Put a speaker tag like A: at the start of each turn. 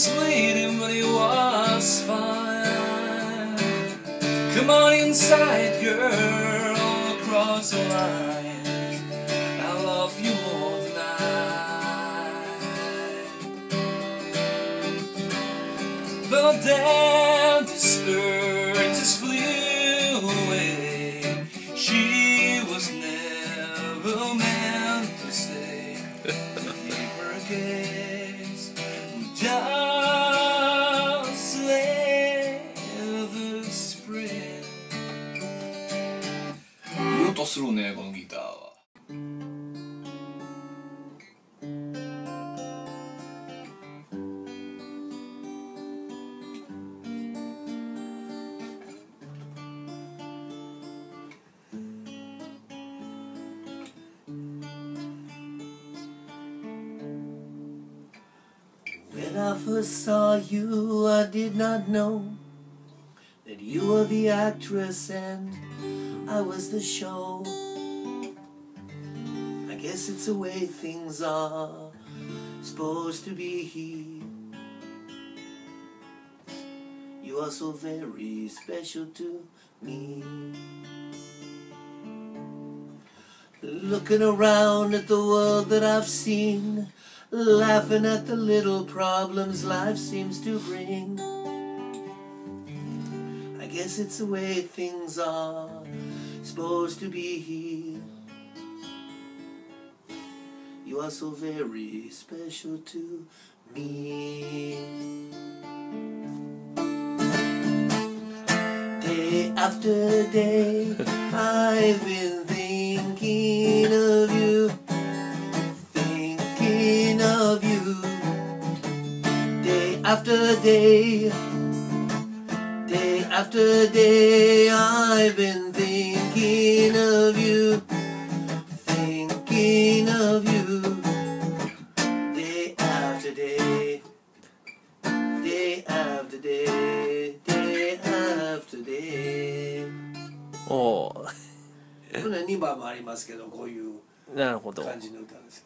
A: was waiting, but he was fine. Come on inside, girl, across the line. I love you all the night. But damn despair. 音するねこのギターは
B: When I first saw you, I did not know that you were the actress and I was the show. I guess it's the way things are supposed to be. You are so very special to me. Looking around at the world that I've seen, laughing at the little problems life seems to bring. Guess it's the way things are supposed to be. Here. You are so very special to me. Day after day, I've been thinking of you, thinking of you. Day after day after day, I've been thinking of you, thinking of you. Day after day, day after day, day after day.
C: おお
B: これ2番もありますけどこういう
C: なるほど
B: 感じの歌ですよ